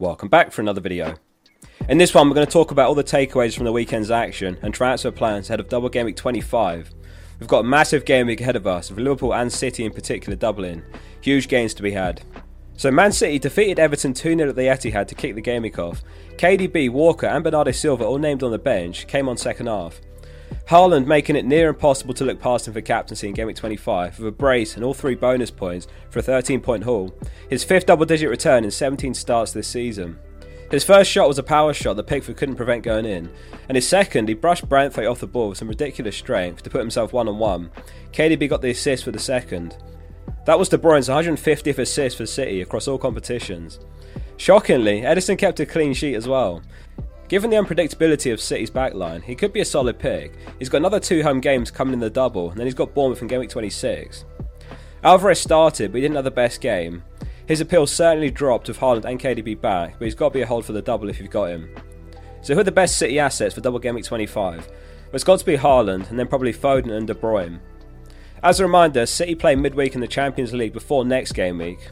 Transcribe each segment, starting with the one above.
Welcome back for another video. In this one, we're going to talk about all the takeaways from the weekend's action and transfer plans ahead of double game week 25. We've got a massive game week ahead of us, with Liverpool and City in particular doubling. Huge gains to be had. So Man City defeated Everton 2-0 at the Etihad to kick the game week off. KDB, Walker and Bernardo Silva all named on the bench, came on second half. Haaland making it near impossible to look past him for captaincy in Game Week 25 with a brace and all three bonus points for a 13 point haul. His fifth double digit return in 17 starts this season. His first shot was a power shot that Pickford couldn't prevent going in, and his second, he brushed Branthwaite off the ball with some ridiculous strength to put himself one on one. KDB got the assist for the second. That was De Bruyne's 150th assist for City across all competitions. Shockingly, Ederson kept a clean sheet as well. Given the unpredictability of City's backline, he could be a solid pick. He's got another two home games coming in the double, and then he's got Bournemouth in game week 26. Alvarez started, but he didn't have the best game. His appeal certainly dropped with Haaland and KDB back, but he's got to be a hold for the double if you've got him. So who are the best City assets for double game week 25? Well, it's got to be Haaland, and then probably Foden and De Bruyne. As a reminder, City play midweek in the Champions League before next game week,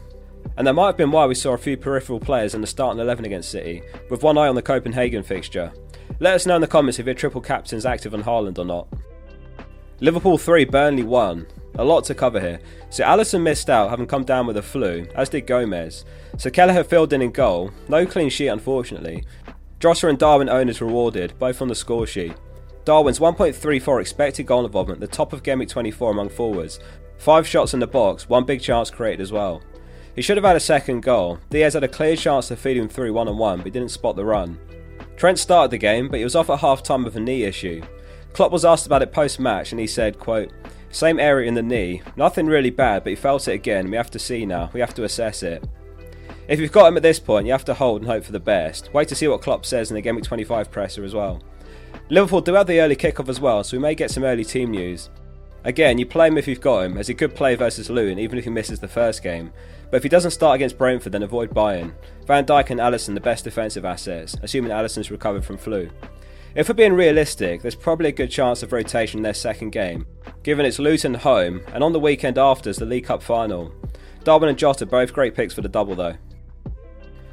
and that might have been why we saw a few peripheral players in the starting 11 against City, with one eye on the Copenhagen fixture. Let us know in the comments if your triple captain's active on Haaland or not. Liverpool 3, Burnley 1. A lot to cover here. So Alisson missed out, having come down with a flu, as did Gomez. So Kelleher filled in in goal. No clean sheet, unfortunately. Jota and Darwin owners rewarded, both on the score sheet. Darwin's 1.34 expected goal involvement, the top of Game Week 24 among forwards. Five shots in the box, one big chance created as well. He should have had a second goal. Diaz had a clear chance to feed him through one on one, but he didn't spot the run. Trent started the game, but he was off at half time with a knee issue. Klopp was asked about it post match and he said, quote, Same area in the knee. Nothing really bad, but he felt it again. We have to see now. We have to assess it. If you've got him at this point, you have to hold and hope for the best. Wait to see what Klopp says in the Game Week 25 presser as well. Liverpool do have the early kickoff as well, so we may get some early team news. Again, you play him if you've got him, as he could play versus Luton even if he misses the first game. But if he doesn't start against Brentford, then avoid Bayern. Van Dijk and Alisson the best defensive assets, assuming Alisson's recovered from flu. If we're being realistic, there's probably a good chance of rotation in their second game, given it's Luton home, and on the weekend after is the League Cup final. Darwin and Jota both great picks for the double though.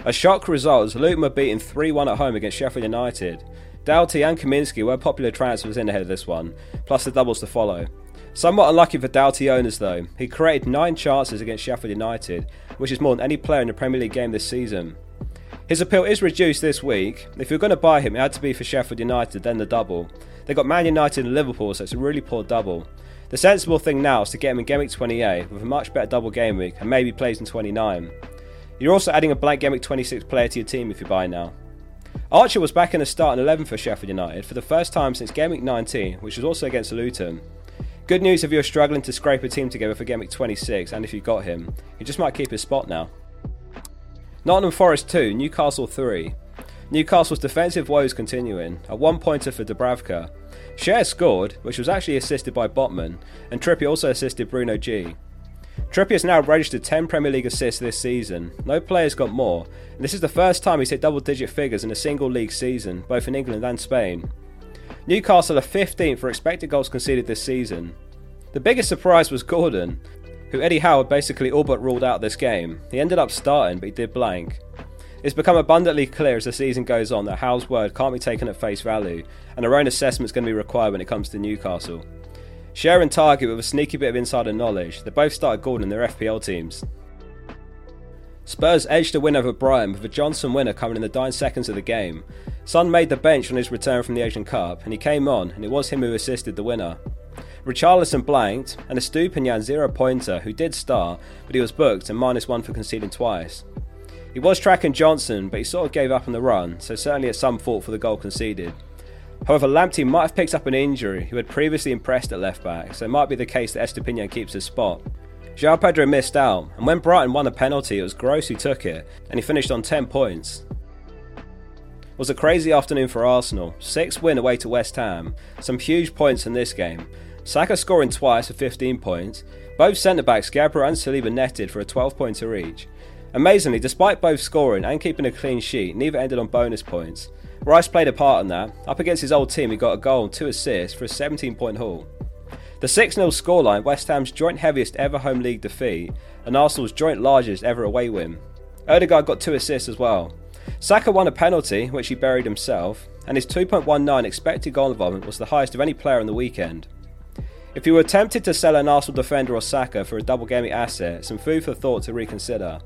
A shock result as Luton were beaten 3 1 at home against Sheffield United. Doughty and Kaminski were popular transfers in ahead of this one, plus the doubles to follow. Somewhat unlucky for Doughty owners though. He created 9 chances against Sheffield United, which is more than any player in a Premier League game this season. His appeal is reduced this week. If you're going to buy him, it had to be for Sheffield United, then the double. They got Man United and Liverpool, so it's a really poor double. The sensible thing now is to get him in Game Week 28 with a much better double game week and maybe plays in 29. You're also adding a blank Game Week 26 player to your team if you buy now. Archer was back in the starting 11 for Sheffield United for the first time since Game Week 19, which was also against Luton. Good news if you're struggling to scrape a team together for Game Week 26 and if you got him, he just might keep his spot now. Nottingham Forest 2, Newcastle 3. Newcastle's defensive woes continuing. A one pointer for Dubravka. Schär scored, which was actually assisted by Botman, and Trippier also assisted Bruno G. Trippier's now registered 10 Premier League assists this season. No player's got more, and this is the first time he's hit double digit figures in a single league season, both in England and Spain. Newcastle are 15th for expected goals conceded this season. The biggest surprise was Gordon, who Eddie Howard basically all but ruled out this game. He ended up starting, but he did blank. It's become abundantly clear as the season goes on that Howe's word can't be taken at face value, and our own assessment is going to be required when it comes to Newcastle. Schär and Targett with a sneaky bit of insider knowledge, they both started Gordon in their FPL teams. Spurs edged a win over Brighton with a Johnson winner coming in the dying seconds of the game. Son made the bench on his return from the Asian Cup, and he came on, and it was him who assisted the winner. Richarlison blanked, and Estupiñán zero pointer, who did start, but he was booked and minus one for conceding twice. He was tracking Johnson, but he sort of gave up on the run, so certainly at some fault for the goal conceded. However, Lamptey might have picked up an injury, who had previously impressed at left back, so it might be the case that Estupiñán keeps his spot. João Pedro missed out, and when Brighton won a penalty, it was Gross who took it, and he finished on 10 points. It was a crazy afternoon for Arsenal. 6 win away to West Ham, some huge points in this game. Saka scoring twice for 15 points. Both centre backs, Gabriel and Saliba, netted for a 12 pointer each. Amazingly, despite both scoring and keeping a clean sheet, neither ended on bonus points. Rice played a part in that. Up against his old team, he got a goal and two assists for a 17 point haul. The 6 0 scoreline, West Ham's joint heaviest ever home league defeat, and Arsenal's joint largest ever away win. Odegaard got two assists as well. Saka won a penalty, which he buried himself, and his 2.19 expected goal involvement was the highest of any player on the weekend. If you were tempted to sell an Arsenal defender or Saka for a double gaming asset, some food for thought to reconsider.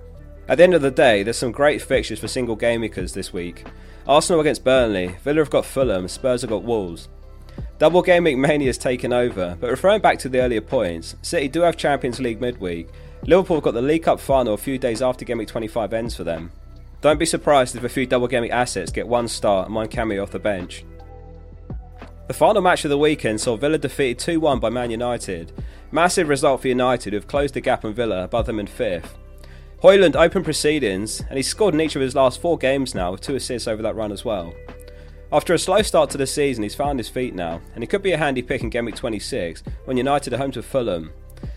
At the end of the day, there's some great fixtures for single game this week. Arsenal against Burnley, Villa have got Fulham, Spurs have got Wolves. Double week mania has taken over, but referring back to the earlier points, City do have Champions League midweek. Liverpool have got the League Cup final a few days after Game Week 25 ends for them. Don't be surprised if a few double gaming assets get one start and one cameo off the bench. The final match of the weekend saw Villa defeated 2 1 by Man United. Massive result for United, who have closed the gap on Villa above them in fifth. Højlund opened proceedings, and he's scored in each of his last four games now, with two assists over that run as well. After a slow start to the season, he's found his feet now, and he could be a handy pick in Game Week 26 when United are home to Fulham.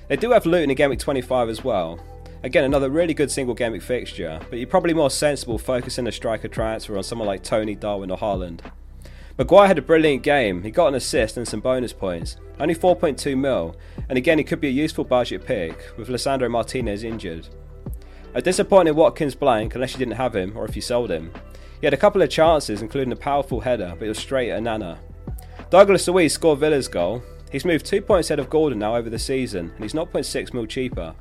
They do have Luton in Game Week 25 as well, Again, another really good single game week fixture, but you're probably more sensible focusing a striker transfer on someone like Toney, Darwin, or Haaland. Maguire had a brilliant game. He got an assist and some bonus points. Only 4.2 mil, and again, he could be a useful budget pick with Lisandro Martinez injured. A disappointing Watkins blank unless you didn't have him or if you sold him. He had a couple of chances, including a powerful header, but it was straight at Nana. Douglas Luiz scored Villa's goal. He's moved two points ahead of Gordon now over the season, and he's 0.6 mil cheaper.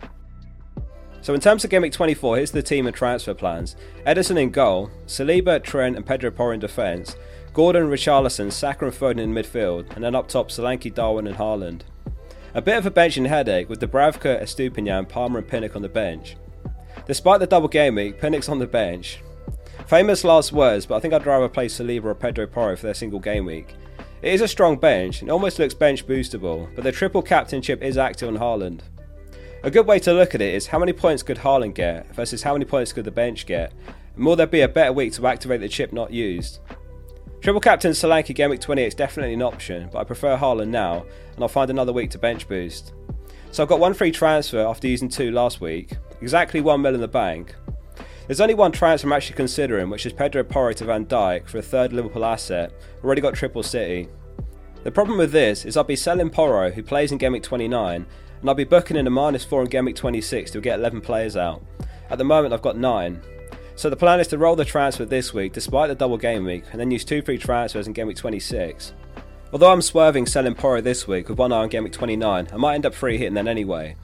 So in terms of Week 24, here's the team and transfer plans. Ederson in goal, Saliba, Trent and Pedro Porro in defence, Gordon, Richarlison, Saka and Foden in midfield, and then up top Solanke, Darwin and Haaland. A bit of a benching headache with Dubravka, Estupiñán, Palmer and Pinnock on the bench. Despite the double game week, Pinnock's on the bench. Famous last words, but I think I'd rather play Saliba or Pedro Porro for their single game week. It is a strong bench, and almost looks bench boostable, but the triple captainship is active on Haaland. A good way to look at it is how many points could Haaland get versus how many points could the bench get, and will there be a better week to activate the chip not used? Triple captain Solanke Game Week 28 is definitely an option, but I prefer Haaland now, and I'll find another week to bench boost. So I've got one free transfer after using two last week, exactly one mil in the bank. There's only one transfer I'm actually considering, which is Pedro Porro to Van Dijk for a third Liverpool asset. Already got triple City. The problem with this is I'll be selling Porro, who plays in Game Week 29, and I'll be booking in a minus 4 in Game Week 26 to get 11 players out. At the moment, I've got 9. So the plan is to roll the transfer this week despite the double game week and then use two free transfers in Game Week 26. Although I'm swerving selling Porro this week with one eye on Game Week 29, I might end up free hitting then anyway.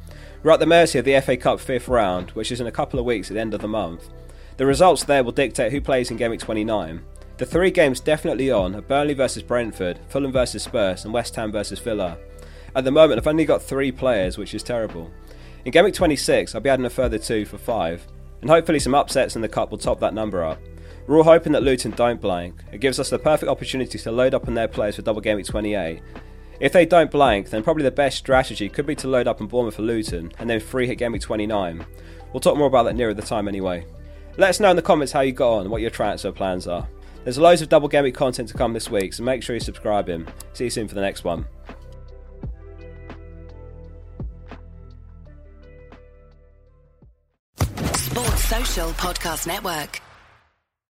We're at the mercy of the FA Cup fifth round, which is in a couple of weeks at the end of the month. The results there will dictate who plays in Game Week 29. The three games definitely on are Burnley versus Brentford, Fulham versus Spurs, and West Ham versus Villa. At the moment, I've only got three players, which is terrible. In Game Week 26, I'll be adding a further two for five, and hopefully some upsets in the cup will top that number up. We're all hoping that Luton don't blank. It gives us the perfect opportunity to load up on their players for double Game Week 28. If they don't blank, then probably the best strategy could be to load up on Bournemouth for Luton and then free hit Gamby 29. We'll talk more about that nearer the time anyway. Let us know in the comments how you got on and what your transfer plans are. There's loads of double gamut content to come this week, so make sure you subscribe in. See you soon for the next one. Sports Social Podcast Network.